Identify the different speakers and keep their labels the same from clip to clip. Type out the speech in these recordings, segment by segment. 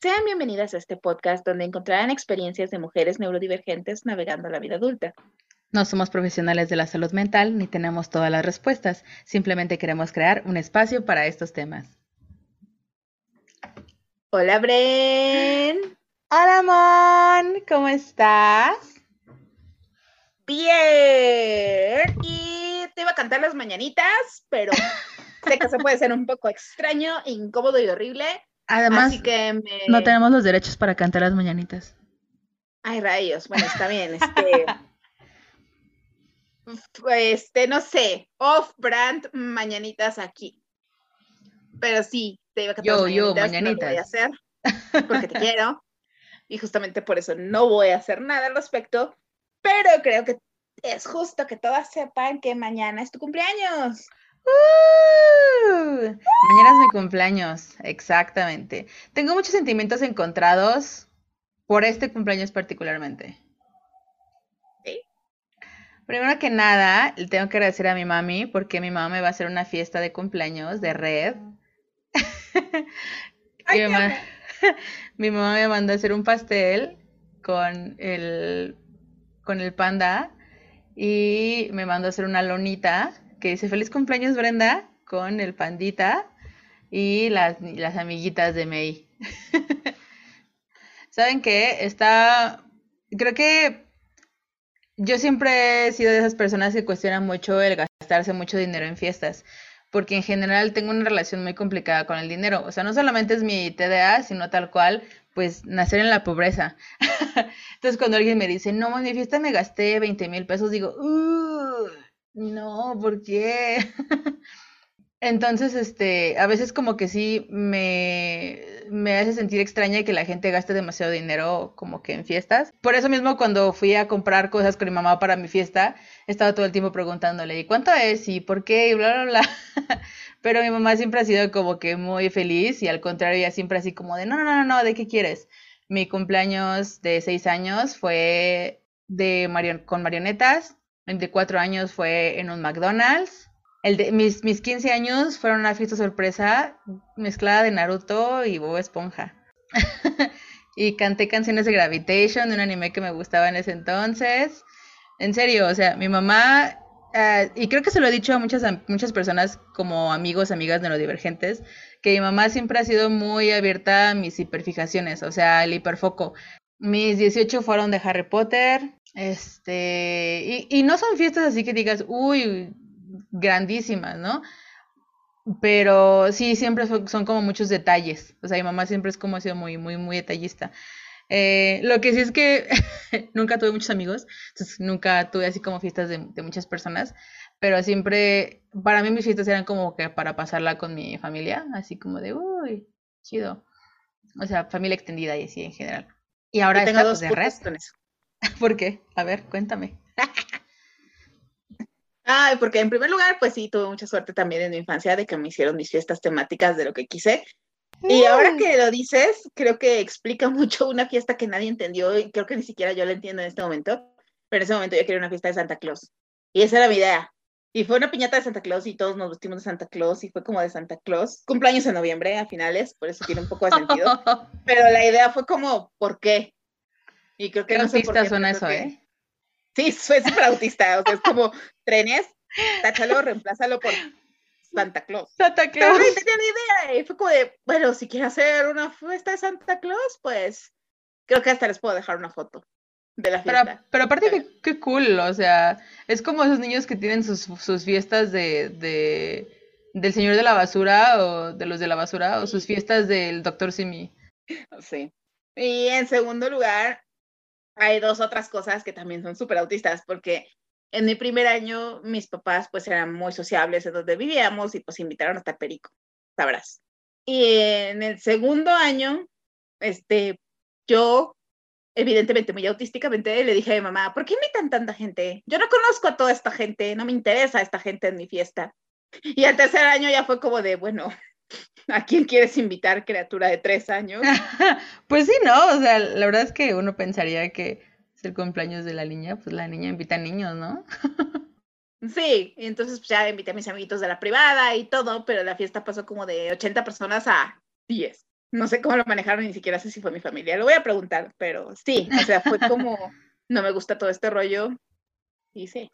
Speaker 1: Sean bienvenidas a este podcast donde encontrarán experiencias de mujeres neurodivergentes navegando la vida adulta.
Speaker 2: No somos profesionales de la salud mental ni tenemos todas las respuestas, simplemente queremos crear un espacio para estos temas.
Speaker 1: Hola Bren.
Speaker 2: Hola Mon, ¿cómo estás?
Speaker 1: Bien. Y te iba a cantar las mañanitas, pero sé que eso puede ser un poco extraño, incómodo y horrible.
Speaker 2: Además, no tenemos los derechos para cantar las mañanitas.
Speaker 1: Ay, rayos. Bueno, está bien. Este, este no sé, off-brand mañanitas aquí. Pero sí, te iba a cantar
Speaker 2: yo, yo, mañanitas.
Speaker 1: No voy a hacer porque te quiero. Y justamente por eso no voy a hacer nada al respecto. Pero creo que es justo que todas sepan que mañana es tu cumpleaños.
Speaker 2: Uh, mañana es mi cumpleaños, exactamente. Tengo muchos sentimientos encontrados por este cumpleaños particularmente.
Speaker 1: ¿Sí?
Speaker 2: Primero que nada, le tengo que agradecer a mi mami porque mi mamá me va a hacer una fiesta de cumpleaños de red.
Speaker 1: mi, mamá,
Speaker 2: mi mamá me mandó a hacer un pastel con el, con el panda y me mandó a hacer una lonita que dice feliz cumpleaños Brenda con el pandita y las, las amiguitas de May. ¿Saben qué? Está, creo que yo siempre he sido de esas personas que cuestionan mucho el gastarse mucho dinero en fiestas, porque en general tengo una relación muy complicada con el dinero. O sea, no solamente es mi TDA, sino tal cual, pues nacer en la pobreza. Entonces cuando alguien me dice, no, en mi fiesta me gasté 20 mil pesos, digo, uh, no, ¿por qué? Entonces, este, a veces como que sí me, me hace sentir extraña que la gente gaste demasiado dinero como que en fiestas. Por eso mismo cuando fui a comprar cosas con mi mamá para mi fiesta, estaba todo el tiempo preguntándole, ¿y cuánto es? ¿Y por qué? Y bla, bla, bla. Pero mi mamá siempre ha sido como que muy feliz y al contrario, ella siempre así como de, no, no, no, no, ¿de qué quieres? Mi cumpleaños de seis años fue de marion con marionetas de cuatro años fue en un McDonald's. Mis, mis 15 años fueron una fiesta sorpresa mezclada de Naruto y Bob Esponja. y canté canciones de Gravitation, de un anime que me gustaba en ese entonces. En serio, o sea, mi mamá, uh, y creo que se lo he dicho a muchas, muchas personas como amigos, amigas neurodivergentes, que mi mamá siempre ha sido muy abierta a mis hiperfijaciones, o sea, el hiperfoco. Mis 18 fueron de Harry Potter, este, y, y, no son fiestas así que digas, uy, grandísimas, ¿no? Pero sí, siempre son, como muchos detalles. O sea, mi mamá siempre es como ha sido muy, muy, muy detallista. Eh, lo que sí es que nunca tuve muchos amigos, entonces nunca tuve así como fiestas de, de, muchas personas, pero siempre, para mí mis fiestas eran como que para pasarla con mi familia, así como de, uy, chido. O sea, familia extendida y así en general. Y ahora
Speaker 1: tengo dos de. Con eso.
Speaker 2: ¿Por qué? A ver, cuéntame.
Speaker 1: Ay, porque en primer lugar, pues sí, tuve mucha suerte también en mi infancia de que me hicieron mis fiestas temáticas de lo que quise. Y ahora que lo dices, creo que explica mucho una fiesta que nadie entendió y creo que ni siquiera yo la entiendo en este momento. Pero en ese momento yo quería una fiesta de Santa Claus. Y esa era mi idea. Y fue una piñata de Santa Claus y todos nos vestimos de Santa Claus y fue como de Santa Claus. Cumpleaños en noviembre a finales, por eso tiene un poco de sentido. Pero la idea fue como, ¿por qué?
Speaker 2: Y creo que Qué no sé por suena eso, ¿eh?
Speaker 1: Sí, fue súper autista. O sea, es como trenes, táchalo, reemplázalo por Santa Claus.
Speaker 2: Santa Claus. Pero
Speaker 1: no tenía ni idea. Y fue como de, bueno, si quiere hacer una fiesta de Santa Claus, pues creo que hasta les puedo dejar una foto de la fiesta.
Speaker 2: Pero, pero aparte, qué, cool. O sea, es como esos niños que tienen sus, sus fiestas de, de del señor de la basura o de los de la basura o sus fiestas del doctor Simi.
Speaker 1: Sí. Y en segundo lugar, hay dos otras cosas que también son súper autistas, porque en mi primer año mis papás pues eran muy sociables en donde vivíamos y pues invitaron hasta Perico, sabrás. Y en el segundo año, este, yo, evidentemente muy autísticamente, le dije a mi mamá, ¿por qué invitan tanta gente? Yo no conozco a toda esta gente, no me interesa esta gente en mi fiesta. Y el tercer año ya fue como de, bueno, ¿A quién quieres invitar, criatura de tres años?
Speaker 2: pues sí, ¿no? O sea, la verdad es que uno pensaría que es el cumpleaños de la niña, pues la niña invita a niños, ¿no?
Speaker 1: sí, y entonces pues, ya invité a mis amiguitos de la privada y todo, pero la fiesta pasó como de 80 personas a 10. No sé cómo lo manejaron, ni siquiera sé si fue mi familia. Lo voy a preguntar, pero sí, o sea, fue como, no me gusta todo este rollo. Y sí.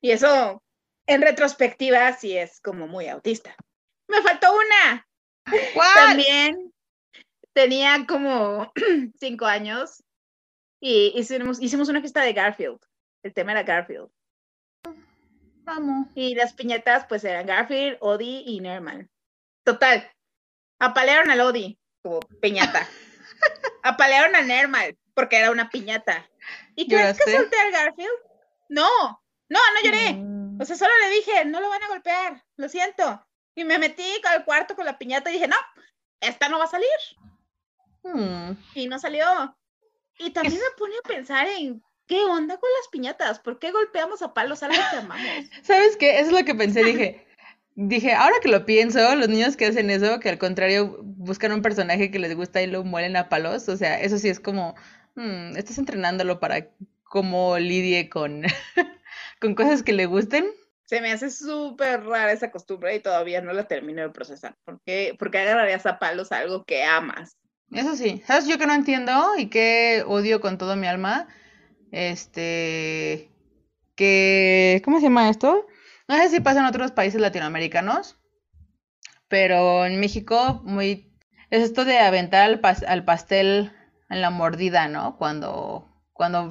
Speaker 1: Y eso, en retrospectiva, sí es como muy autista. Me faltó una. También tenía como cinco años y hicimos, hicimos una fiesta de Garfield. El tema era Garfield.
Speaker 2: Vamos.
Speaker 1: Y las piñatas, pues eran Garfield, Odie y Nerman. Total, Apalearon al Odi como piñata. Apalearon a Nermal porque era una piñata. ¿Y crees que solté al Garfield? No, no, no lloré. Mm. O sea, solo le dije, no lo van a golpear, lo siento. Y me metí al cuarto con la piñata y dije, no, esta no va a salir.
Speaker 2: Hmm.
Speaker 1: Y no salió. Y también me pone a pensar en qué onda con las piñatas, ¿por qué golpeamos a palos a los que amamos?
Speaker 2: ¿Sabes qué? Eso es lo que pensé, dije, Dije, ahora que lo pienso, los niños que hacen eso, que al contrario buscan un personaje que les gusta y lo muelen a palos, o sea, eso sí es como, hmm, estás entrenándolo para cómo lidie con, con cosas que le gusten.
Speaker 1: Se me hace súper rara esa costumbre y todavía no la termino de procesar. ¿Por qué, porque agarrarías a palos algo que amas?
Speaker 2: Eso sí, ¿sabes? Yo que no entiendo y que odio con todo mi alma, este, que, ¿cómo se llama esto? No sé si pasa en otros países latinoamericanos, pero en México muy es esto de aventar al, al pastel en la mordida, ¿no? Cuando cuando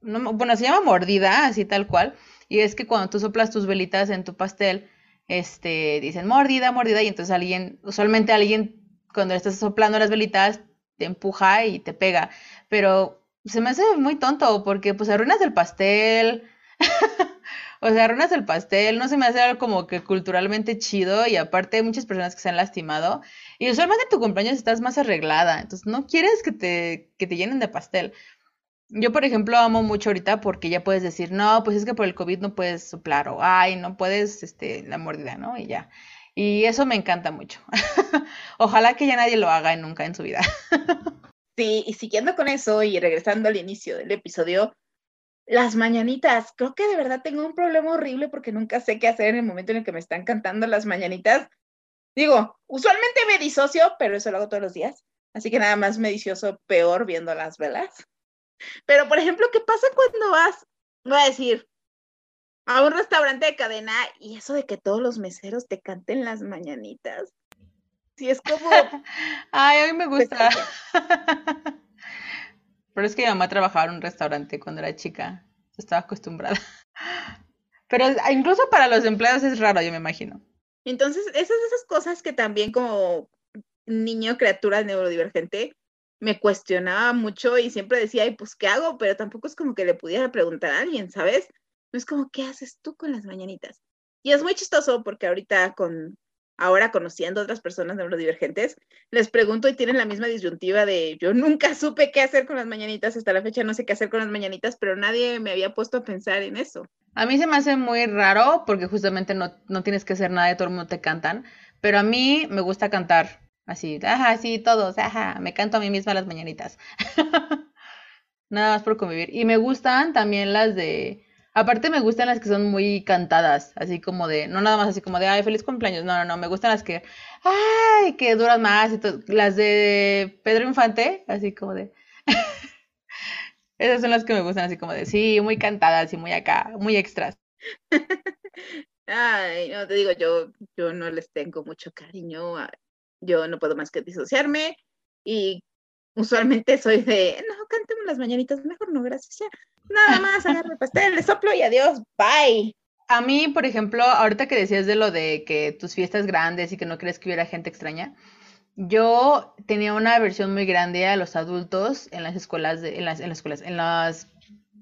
Speaker 2: no, bueno, se llama mordida, así tal cual, y es que cuando tú soplas tus velitas en tu pastel, este, dicen mordida, mordida, y entonces alguien, usualmente alguien, cuando estás soplando las velitas, te empuja y te pega, pero se me hace muy tonto, porque pues arruinas el pastel, O sea, arruinas el pastel, no se me hace algo como que culturalmente chido y aparte hay muchas personas que se han lastimado y usualmente en tu cumpleaños estás más arreglada, entonces no quieres que te, que te llenen de pastel. Yo, por ejemplo, amo mucho ahorita porque ya puedes decir, no, pues es que por el COVID no puedes soplar o, ay, no puedes, este, la mordida, ¿no? Y ya. Y eso me encanta mucho. Ojalá que ya nadie lo haga nunca en su vida.
Speaker 1: sí, y siguiendo con eso y regresando al inicio del episodio, las mañanitas. Creo que de verdad tengo un problema horrible porque nunca sé qué hacer en el momento en el que me están cantando las mañanitas. Digo, usualmente me disocio, pero eso lo hago todos los días. Así que nada más me disocio peor viendo las velas. Pero, por ejemplo, ¿qué pasa cuando vas, voy a decir, a un restaurante de cadena y eso de que todos los meseros te canten las mañanitas? Sí, es como...
Speaker 2: Ay, a mí me gusta. Pero es que mi mamá trabajaba en un restaurante cuando era chica. Estaba acostumbrada. Pero incluso para los empleados es raro, yo me imagino.
Speaker 1: Entonces, esas esas cosas que también como niño, criatura neurodivergente, me cuestionaba mucho y siempre decía, ay, pues, ¿qué hago? Pero tampoco es como que le pudiera preguntar a alguien, ¿sabes? No es como, ¿qué haces tú con las mañanitas? Y es muy chistoso porque ahorita con, ahora conociendo otras personas neurodivergentes, les pregunto y tienen la misma disyuntiva de yo nunca supe qué hacer con las mañanitas, hasta la fecha no sé qué hacer con las mañanitas, pero nadie me había puesto a pensar en eso.
Speaker 2: A mí se me hace muy raro porque justamente no, no tienes que hacer nada, de todo el mundo te cantan, pero a mí me gusta cantar así, ajá, sí, todos, ajá, me canto a mí misma las mañanitas. nada más por convivir. Y me gustan también las de Aparte me gustan las que son muy cantadas, así como de, no nada más así como de, ay, feliz cumpleaños, no, no, no, me gustan las que, ay, que duran más y. Las de Pedro Infante, así como de, esas son las que me gustan, así como de, sí, muy cantadas y muy acá, muy extras.
Speaker 1: Ay, no te digo, yo, yo no les tengo mucho cariño, yo no puedo más que disociarme y usualmente soy de, no, cánteme las mañanitas, mejor no, gracias, ya. Nada más, agarro el pastel, le soplo y adiós, bye.
Speaker 2: A mí, por ejemplo, ahorita que decías de lo de que tus fiestas grandes y que no crees que hubiera gente extraña, yo tenía una aversión muy grande a los adultos en las escuelas, de, en, las, en las escuelas, en los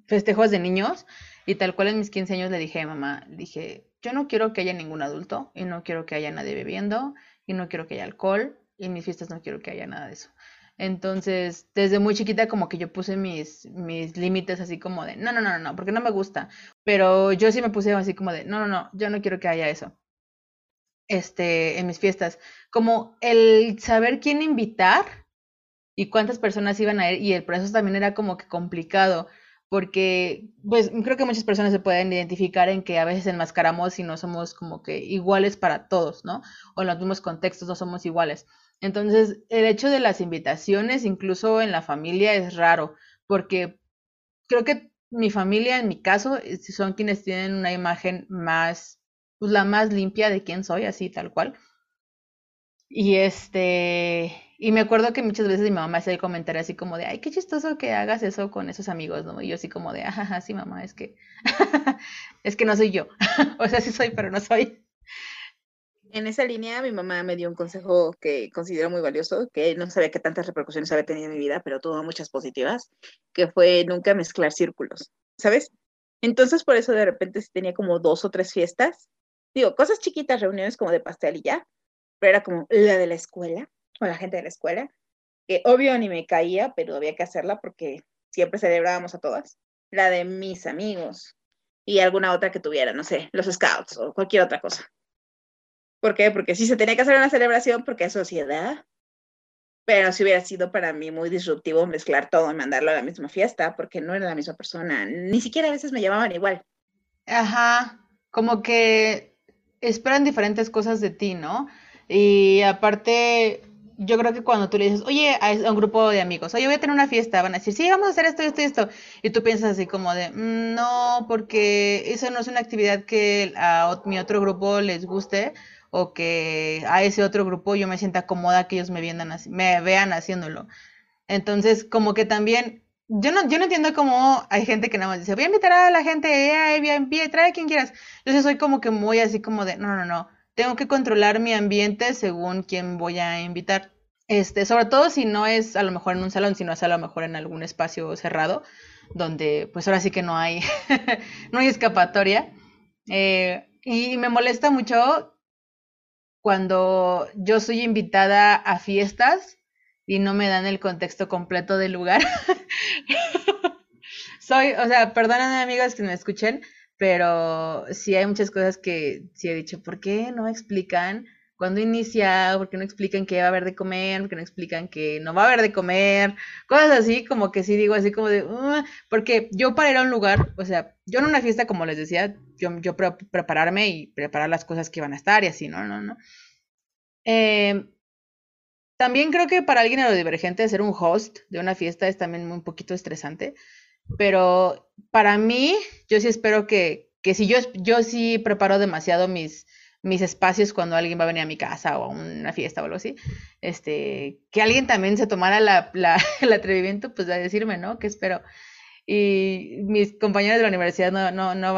Speaker 2: festejos de niños y tal cual en mis 15 años le dije a mamá, dije, yo no quiero que haya ningún adulto y no quiero que haya nadie bebiendo y no quiero que haya alcohol y en mis fiestas no quiero que haya nada de eso. Entonces, desde muy chiquita como que yo puse mis, mis límites así como de, no, no, no, no, porque no me gusta. Pero yo sí me puse así como de, no, no, no, yo no quiero que haya eso. Este, en mis fiestas. Como el saber quién invitar y cuántas personas iban a ir y el proceso también era como que complicado porque pues creo que muchas personas se pueden identificar en que a veces enmascaramos y no somos como que iguales para todos, ¿no? O en los mismos contextos no somos iguales. Entonces, el hecho de las invitaciones, incluso en la familia, es raro, porque creo que mi familia, en mi caso, son quienes tienen una imagen más, pues la más limpia de quién soy, así tal cual. Y este, y me acuerdo que muchas veces mi mamá hacía el comentario así como de, ay, qué chistoso que hagas eso con esos amigos, ¿no? Y yo así como de, ajá, sí, mamá, es que, es que no soy yo. o sea, sí soy, pero no soy.
Speaker 1: En esa línea, mi mamá me dio un consejo que considero muy valioso, que no sabía qué tantas repercusiones había tenido en mi vida, pero tuvo muchas positivas, que fue nunca mezclar círculos, ¿sabes? Entonces, por eso de repente sí tenía como dos o tres fiestas, digo, cosas chiquitas, reuniones como de pastel y ya, pero era como la de la escuela, con la gente de la escuela, que obvio ni me caía, pero había que hacerla porque siempre celebrábamos a todas. La de mis amigos y alguna otra que tuviera, no sé, los scouts o cualquier otra cosa. ¿Por qué? Porque sí se tenía que hacer una celebración porque es sociedad, pero si hubiera sido para mí muy disruptivo mezclar todo y mandarlo a la misma fiesta porque no era la misma persona, ni siquiera a veces me llamaban igual.
Speaker 2: Ajá, como que esperan diferentes cosas de ti, ¿no? Y aparte, yo creo que cuando tú le dices, oye, a un grupo de amigos, oye, voy a tener una fiesta, van a decir, sí, vamos a hacer esto, esto y esto. Y tú piensas así como de, mm, no, porque eso no es una actividad que a mi otro grupo les guste o que a ese otro grupo yo me sienta cómoda que ellos me, me vean haciéndolo. Entonces, como que también, yo no, yo no entiendo cómo hay gente que nada más dice, voy a invitar a la gente, eh, trae a quien quieras. Entonces soy como que muy así como de, no, no, no tengo que controlar mi ambiente según quién voy a invitar. Este, sobre todo si no es a lo mejor en un salón, sino es a lo mejor en algún espacio cerrado, donde pues ahora sí que no hay, no hay escapatoria. Eh, y me molesta mucho cuando yo soy invitada a fiestas y no me dan el contexto completo del lugar. soy, o sea, perdónenme amigos que me escuchen, pero sí hay muchas cosas que sí he dicho, ¿por qué no explican cuándo inicia? ¿Por qué no explican qué va a haber de comer? ¿Por qué no explican que no va a haber de comer? Cosas así, como que sí digo así como de, porque yo para ir a un lugar, o sea, yo en una fiesta, como les decía, yo, yo prepararme y preparar las cosas que van a estar y así, ¿no? no, no. Eh, también creo que para alguien neurodivergente ser un host de una fiesta es también un poquito estresante. Pero para mí, yo sí espero que, que si yo, yo sí preparo demasiado mis, mis espacios cuando alguien va a venir a mi casa o a una fiesta o algo así, este, que alguien también se tomara la, la, el atrevimiento, pues de decirme, ¿no? Que espero. Y mis compañeros de la universidad no, no, no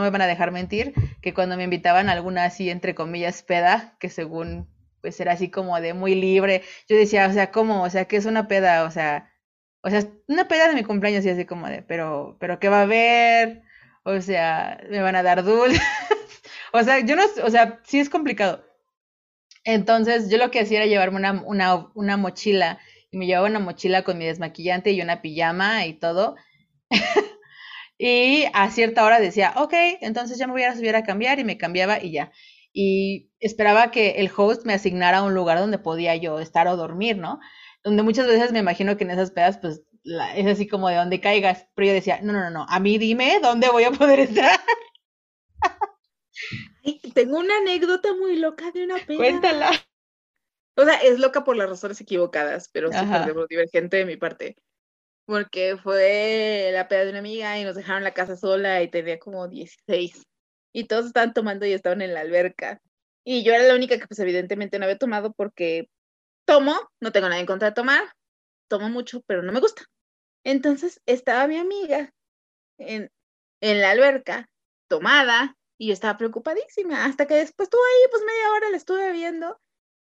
Speaker 2: me van a dejar mentir, que cuando me invitaban a alguna así, entre comillas, peda, que según, pues era así como de muy libre, yo decía, o sea, ¿cómo? O sea, ¿qué es una peda? O sea, o sea, una peda de mi cumpleaños y así como de, pero, pero ¿qué va a haber? O sea, me van a dar dulces. o sea, yo no, o sea, sí es complicado. Entonces, yo lo que hacía era llevarme una, una, una mochila y me llevaba una mochila con mi desmaquillante y una pijama y todo. y a cierta hora decía, ok, entonces ya me voy a subir a cambiar y me cambiaba y ya. Y esperaba que el host me asignara un lugar donde podía yo estar o dormir, ¿no? Donde muchas veces me imagino que en esas pedas, pues es así como de donde caigas, pero yo decía, no, no, no, a mí dime dónde voy a poder estar.
Speaker 1: tengo una anécdota muy loca de una peda.
Speaker 2: Cuéntala.
Speaker 1: O sea, es loca por las razones equivocadas, pero súper divergente de mi parte. Porque fue la peda de una amiga y nos dejaron la casa sola y tenía como 16. Y todos estaban tomando y estaban en la alberca. Y yo era la única que pues evidentemente no había tomado porque tomo, no tengo nada en contra de tomar, tomo mucho, pero no me gusta. Entonces estaba mi amiga en, en la alberca, tomada, y yo estaba preocupadísima, hasta que después estuvo ahí, pues media hora la estuve viendo,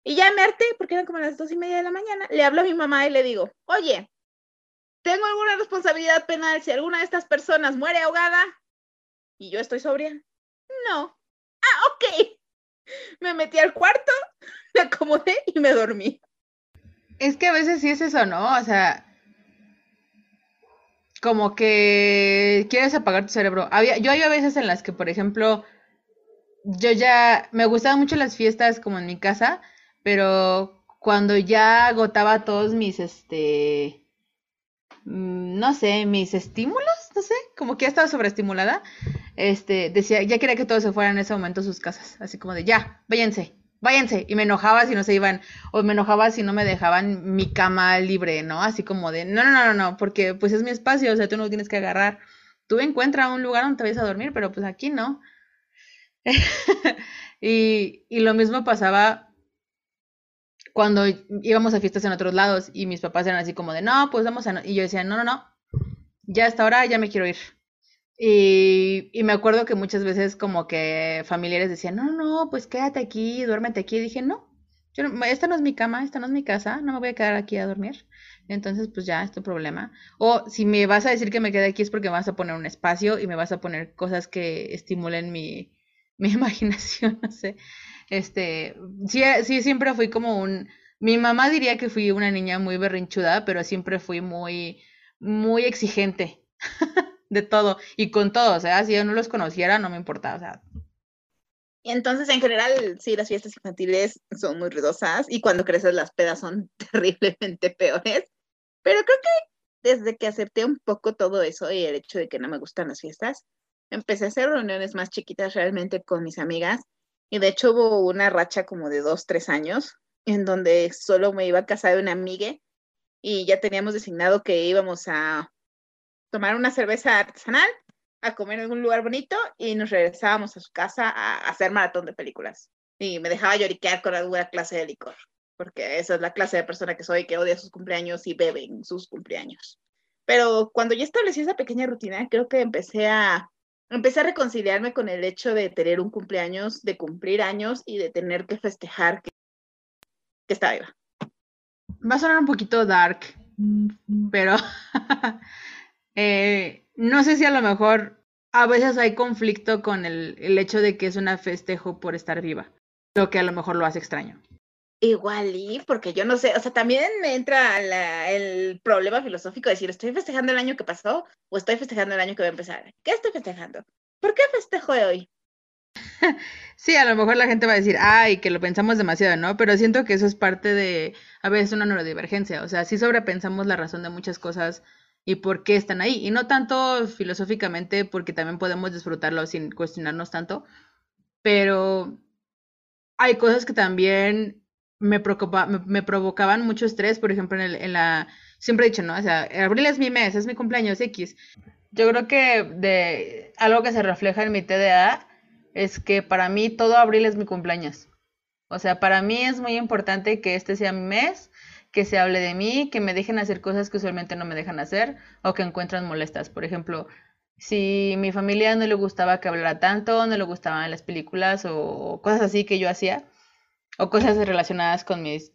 Speaker 1: y ya me harté, porque eran como las dos y media de la mañana, le hablo a mi mamá y le digo, oye, ¿tengo alguna responsabilidad penal si alguna de estas personas muere ahogada? Y yo estoy sobria. No. Ah, ok. Me metí al cuarto, me acomodé y me dormí.
Speaker 2: Es que a veces sí es eso, ¿no? O sea, como que quieres apagar tu cerebro. Había, yo hay a veces en las que, por ejemplo, yo ya me gustaban mucho las fiestas como en mi casa, pero cuando ya agotaba todos mis, este, mm, no sé, mis estímulos, no sé, como que ya estaba sobreestimulada, este, decía, ya quería que todos se fueran en ese momento a sus casas, así como de, ya, váyanse, váyanse. Y me enojaba si no se iban, o me enojaba si no me dejaban mi cama libre, ¿no? Así como de, no, no, no, no, no, porque pues es mi espacio, o sea, tú no tienes que agarrar. Tú encuentra un lugar donde te vayas a dormir, pero pues aquí no. y, y lo mismo pasaba cuando íbamos a fiestas en otros lados y mis papás eran así como de, no, pues vamos a... Y yo decía, no, no, no, ya hasta ahora ya me quiero ir. Y, me acuerdo que muchas veces como que familiares decían, no, no, pues quédate aquí, duérmete aquí. Y dije, no, yo esta no es mi cama, esta no es mi casa, no me voy a quedar aquí a dormir. Entonces, pues ya, es tu problema. O si me vas a decir que me quede aquí es porque me vas a poner un espacio y me vas a poner cosas que estimulen mi, mi imaginación, no sé. Este, sí, sí, siempre fui como un... Mi mamá diría que fui una niña muy berrinchuda, pero siempre fui muy, muy exigente. de todo y con todo, o sea, si yo no los conociera no me importaba, o sea.
Speaker 1: Y entonces en general, sí, las fiestas infantiles son muy ruidosas y cuando creces las pedas son terriblemente peores, pero creo que desde que acepté un poco todo eso y el hecho de que no me gustan las fiestas, empecé a hacer reuniones más chiquitas realmente con mis amigas y de hecho hubo una racha como de dos, tres años en donde solo me iba a casar de una amiga y ya teníamos designado que íbamos a tomar una cerveza artesanal, a comer en un lugar bonito y nos regresábamos a su casa a, hacer maratón de películas. Y me dejaba lloriquear con alguna clase de licor, porque esa es la clase de persona que soy, que odia sus cumpleaños y bebe en sus cumpleaños. Pero cuando ya establecí esa pequeña rutina, creo que empecé a, empecé a reconciliarme con el hecho de tener un cumpleaños, de cumplir años y de tener que festejar que, que estaba viva.
Speaker 2: Va a sonar un poquito dark, pero Eh, no sé si a lo mejor a veces hay conflicto con el, el hecho de que es una festejo por estar viva, lo que a lo mejor lo hace extraño.
Speaker 1: Igual y porque yo no sé, o sea, también me entra el problema filosófico de decir, ¿estoy festejando el año que pasó o estoy festejando el año que va a empezar? ¿Qué estoy festejando? ¿Por qué festejo hoy?
Speaker 2: sí, a lo mejor la gente va a decir, ay, que lo pensamos demasiado, ¿no? Pero siento que eso es parte de, a veces, una neurodivergencia, o sea, sí sobrepensamos la razón de muchas cosas y por qué están ahí. Y no tanto filosóficamente, porque también podemos disfrutarlo sin cuestionarnos tanto, pero hay cosas que también me, preocupa, me, provocaban mucho estrés, por ejemplo, en, en, la... Siempre he dicho, ¿no? O sea, abril es mi mes, es mi cumpleaños X. Yo creo que de algo que se refleja en mi TDA es que para mí todo abril es mi cumpleaños. O sea, para mí es muy importante que este sea mi mes que se hable de mí, que me dejen hacer cosas que usualmente no me dejan hacer o que encuentran molestas. Por ejemplo, si mi familia no le gustaba que hablara tanto, no le gustaban las películas o cosas así que yo hacía, o cosas relacionadas con mis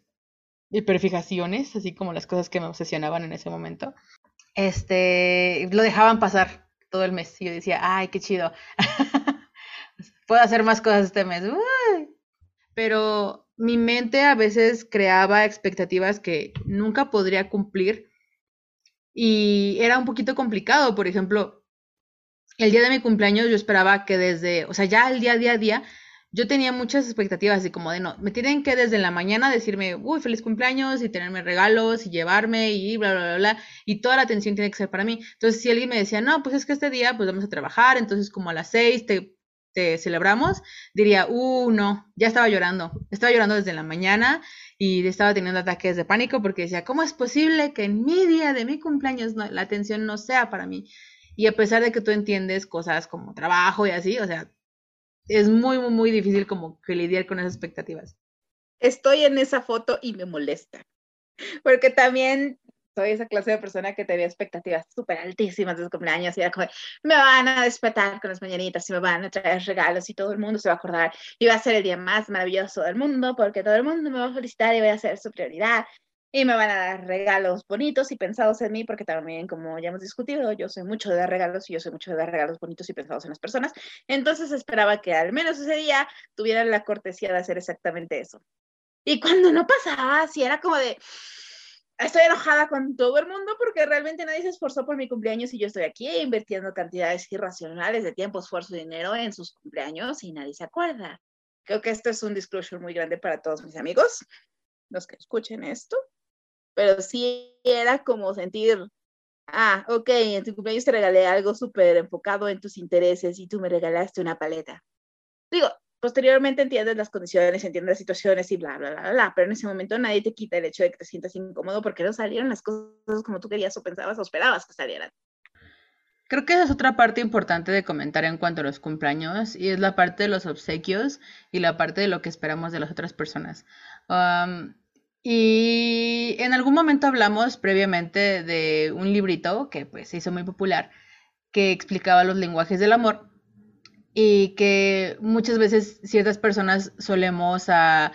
Speaker 2: hiperfijaciones, así como las cosas que me obsesionaban en ese momento, este, lo dejaban pasar todo el mes. Y yo decía, ay, qué chido. Puedo hacer más cosas este mes. Pero mi mente a veces creaba expectativas que nunca podría cumplir y era un poquito complicado. Por ejemplo, el día de mi cumpleaños yo esperaba que desde, o sea, ya el día, día a día, yo tenía muchas expectativas, así como de no, me tienen que desde la mañana decirme, uy, feliz cumpleaños y tenerme regalos y llevarme y bla, bla, bla, bla, y toda la atención tiene que ser para mí. Entonces, si alguien me decía, no, pues es que este día pues vamos a trabajar, entonces como a las seis te te celebramos, diría, uh, no, ya estaba llorando. Estaba llorando desde la mañana y estaba teniendo ataques de pánico porque decía, ¿cómo es posible que en mi día de mi cumpleaños la atención no sea para mí? Y a pesar de que tú entiendes cosas como trabajo y así, o sea, es muy, muy, muy difícil como que lidiar con esas expectativas.
Speaker 1: Estoy en esa foto y me molesta. Porque también soy esa clase de persona que tenía expectativas súper altísimas de su cumpleaños y era como, me van a despertar con las mañanitas y me van a traer regalos y todo el mundo se va a acordar y va a ser el día más maravilloso del mundo porque todo el mundo me va a felicitar y voy a ser su prioridad y me van a dar regalos bonitos y pensados en mí porque también, como ya hemos discutido, yo soy mucho de dar regalos y yo soy mucho de dar regalos bonitos y pensados en las personas. Entonces esperaba que al menos ese día tuvieran la cortesía de hacer exactamente eso. Y cuando no pasaba, si era como de estoy enojada con todo el mundo porque realmente nadie se esforzó por mi cumpleaños y yo estoy aquí invirtiendo cantidades irracionales de tiempo, esfuerzo y dinero en sus cumpleaños y nadie se acuerda. Creo que esto es un disclosure muy grande para todos mis amigos, los que escuchen esto, pero sí era como sentir, ah, ok, en tu cumpleaños te regalé algo súper enfocado en tus intereses y tú me regalaste una paleta. Digo, posteriormente entiendes las condiciones, entiendes las situaciones y bla, bla, bla, bla, pero en ese momento nadie te quita el hecho de que te sientas incómodo porque no salieron las cosas como tú querías o pensabas o esperabas que salieran.
Speaker 2: Creo que esa es otra parte importante de comentar en cuanto a los cumpleaños y es la parte de los obsequios y la parte de lo que esperamos de las otras personas. y en algún momento hablamos previamente de un librito que pues se hizo muy popular que explicaba los lenguajes del amor y que muchas veces ciertas personas solemos a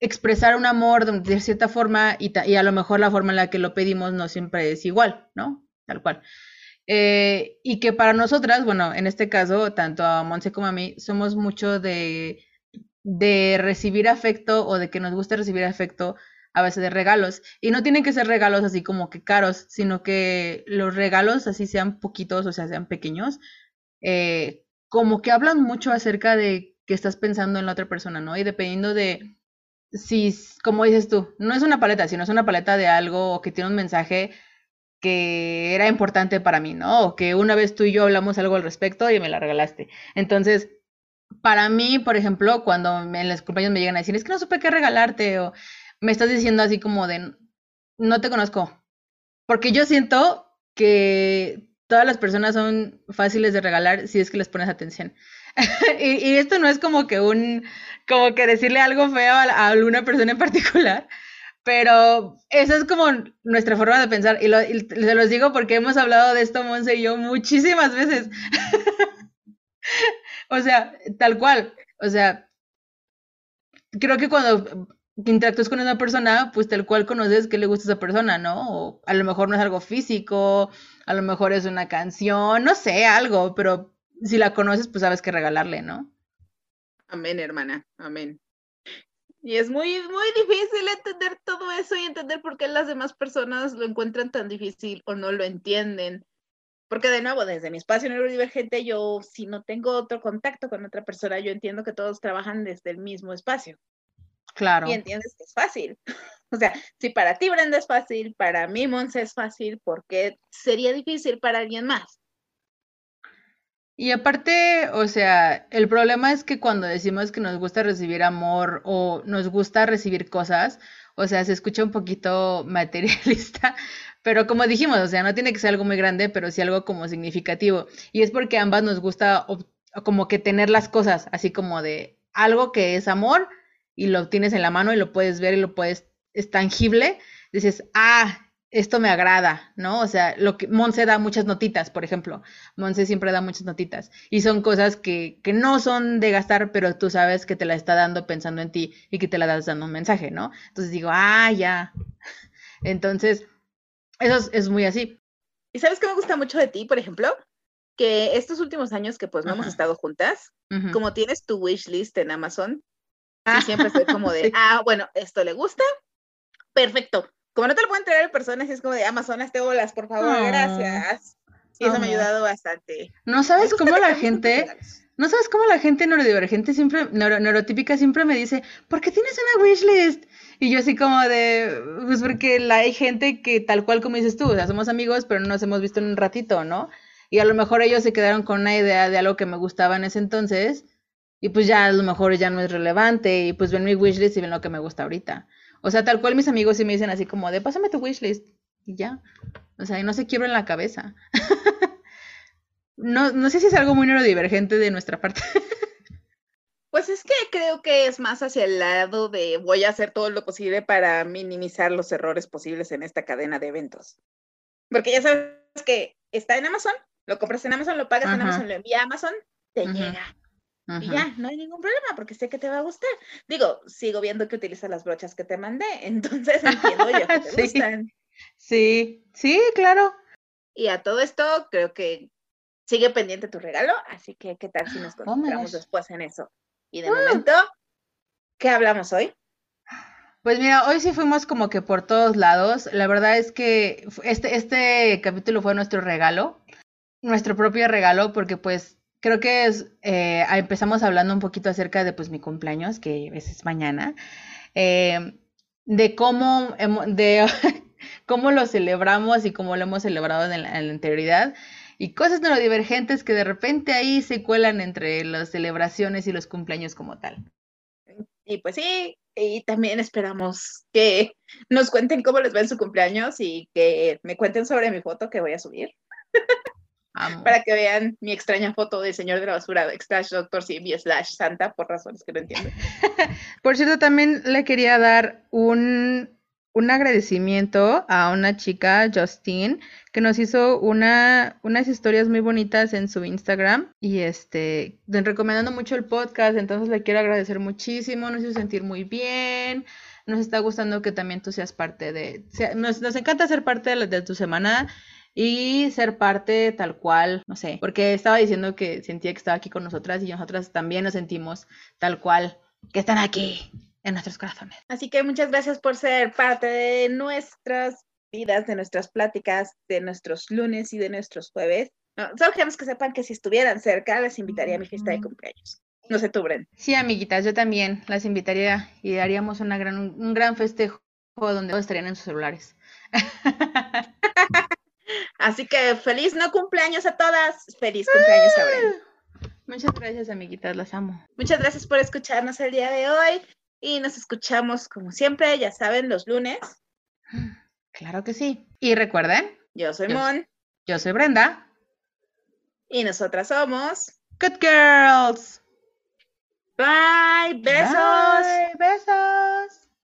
Speaker 2: expresar un amor de, cierta forma y, y, a lo mejor la forma en la que lo pedimos no siempre es igual, ¿no? Tal cual. Eh, y que para nosotras, bueno, en este caso, tanto a Monse como a mí, somos mucho de, de recibir afecto o de que nos gusta recibir afecto a veces de regalos. Y no tienen que ser regalos así como que caros, sino que los regalos así sean poquitos, o sea, sean pequeños, eh, como que hablan mucho acerca de que estás pensando en la otra persona, ¿no? Y dependiendo de si, como dices tú, no es una paleta, sino es una paleta de algo que tiene un mensaje que era importante para mí, ¿no? O que una vez tú y yo hablamos algo al respecto y me la regalaste. Entonces, para mí, por ejemplo, cuando en los cumpleaños me llegan a decir, es que no supe qué regalarte, o me estás diciendo así como de, no te conozco. Porque yo siento que todas las personas son fáciles de regalar si es que les pones atención. y, esto no es como que un, como que decirle algo feo a, alguna persona en particular, pero esa es como nuestra forma de pensar. Y, lo, se los digo porque hemos hablado de esto, Monse y yo, muchísimas veces. o sea, tal cual. O sea, creo que cuando interactúas con una persona, pues tal cual conoces que le gusta a esa persona, ¿no? O a lo mejor no es algo físico, a lo mejor es una canción, no sé, algo, pero si la conoces, pues sabes qué regalarle, ¿no?
Speaker 1: Amén, hermana, amén. Y es muy, muy difícil entender todo eso y entender por qué las demás personas lo encuentran tan difícil o no lo entienden. Porque de nuevo, desde mi espacio neurodivergente, yo si no tengo otro contacto con otra persona, yo entiendo que todos trabajan desde el mismo espacio.
Speaker 2: Claro.
Speaker 1: Y entiendes que es fácil. O sea, si para ti Brenda es fácil, para mí Monse es fácil, ¿por qué sería difícil para alguien más?
Speaker 2: Y aparte, o sea, el problema es que cuando decimos que nos gusta recibir amor o nos gusta recibir cosas, o sea, se escucha un poquito materialista, pero como dijimos, o sea, no tiene que ser algo muy grande, pero sí algo como significativo. Y es porque ambas nos gusta como que tener las cosas, así como de algo que es amor y lo tienes en la mano y lo puedes ver y lo puedes, es tangible, dices, ah, esto me agrada, ¿no? O sea, lo que Monse da muchas notitas, por ejemplo. Monse siempre da muchas notitas. Y son cosas que, que no son de gastar, pero tú sabes que te la está dando pensando en ti y que te la das dando un mensaje, ¿no? Entonces digo, ah, ya. Entonces, eso es, es muy así.
Speaker 1: ¿Y sabes qué me gusta mucho de ti, por ejemplo? Que estos últimos años que pues no hemos estado juntas, como tienes tu wish list en Amazon, y siempre estoy como de, ah, bueno, esto le gusta, perfecto. Como no te lo puedo entregar en persona, es como de Amazon, te bolas, por favor, gracias. Y eso me ha ayudado bastante.
Speaker 2: No sabes cómo la gente, no sabes cómo la gente neurodivergente siempre, neurotípica siempre me dice, ¿por qué tienes una wishlist? Y yo así como de, pues porque la, hay gente que tal cual como dices tú, o sea, somos amigos, pero no nos hemos visto en un ratito, ¿no? Y a lo mejor ellos se quedaron con una idea de algo que me gustaba en ese entonces y pues ya a lo mejor ya no es relevante y pues ven mi wishlist y ven lo que me gusta ahorita. O sea, tal cual mis amigos sí me dicen así como de pásame tu wishlist y ya. O sea, y no se quiebra en la cabeza. no, no sé si es algo muy neurodivergente de nuestra parte.
Speaker 1: Pues es que creo que es más hacia el lado de voy a hacer todo lo posible para minimizar los errores posibles en esta cadena de eventos. Porque ya sabes que está en Amazon, lo compras en Amazon, lo pagas en Amazon, lo envía a Amazon, te llega. Y ya, no hay ningún problema porque sé que te va a gustar. Digo, sigo viendo que utilizas las brochas que te mandé, entonces entiendo yo que te sí. gustan.
Speaker 2: Sí, sí, claro.
Speaker 1: Y a todo esto, creo que sigue pendiente tu regalo, así que qué tal si nos oh concentramos después en eso. Y de momento, ¿qué hablamos hoy?
Speaker 2: Pues mira, hoy sí fuimos como que por todos lados. La verdad es que este, este capítulo fue nuestro regalo, nuestro propio regalo, porque pues creo que eh, empezamos hablando un poquito acerca de pues mi cumpleaños, que es mañana, eh, de cómo, de cómo lo celebramos y cómo lo hemos celebrado en la, anterioridad. y cosas neurodivergentes que de repente ahí se cuelan entre las celebraciones y los cumpleaños como tal.
Speaker 1: Y pues sí, y también esperamos que nos cuenten cómo les va en su cumpleaños y que me cuenten sobre mi foto que voy a subir. Para que vean mi extraña foto del señor de la basura, slash doctor slash Santa, por razones que no entiendo.
Speaker 2: por cierto, también le quería dar un, un agradecimiento a una chica, Justine, que nos hizo una, unas historias muy bonitas en su Instagram y este, recomendando mucho el podcast, entonces le quiero agradecer muchísimo, nos hizo sentir muy bien, nos está gustando que también tú seas parte de, nos, nos encanta ser parte de, de tu semana y ser parte tal cual, no sé, porque estaba diciendo que sentía que estaba aquí con nosotras y nosotras también nos sentimos tal cual que están aquí en nuestros corazones.
Speaker 1: Así que muchas gracias por ser parte de nuestras vidas, de nuestras pláticas, de nuestros lunes y de nuestros jueves. solo queremos que sepan que si estuvieran cerca, les invitaría a mi fiesta de cumpleaños. No se tubren.
Speaker 2: Sí, amiguitas, yo también las invitaría y haríamos una gran, un gran festejo donde todos estarían en sus celulares.
Speaker 1: Así que feliz no cumpleaños a todas. Feliz cumpleaños a
Speaker 2: Muchas gracias, amiguitas, las amo.
Speaker 1: Muchas gracias por escucharnos el día de hoy y nos escuchamos como siempre, ya saben, los lunes.
Speaker 2: Claro que sí. Y recuerden,
Speaker 1: yo soy Mon.
Speaker 2: Yo soy Brenda.
Speaker 1: Y nosotras somos
Speaker 2: Good Girls.
Speaker 1: Bye, besos.
Speaker 2: Bye, besos.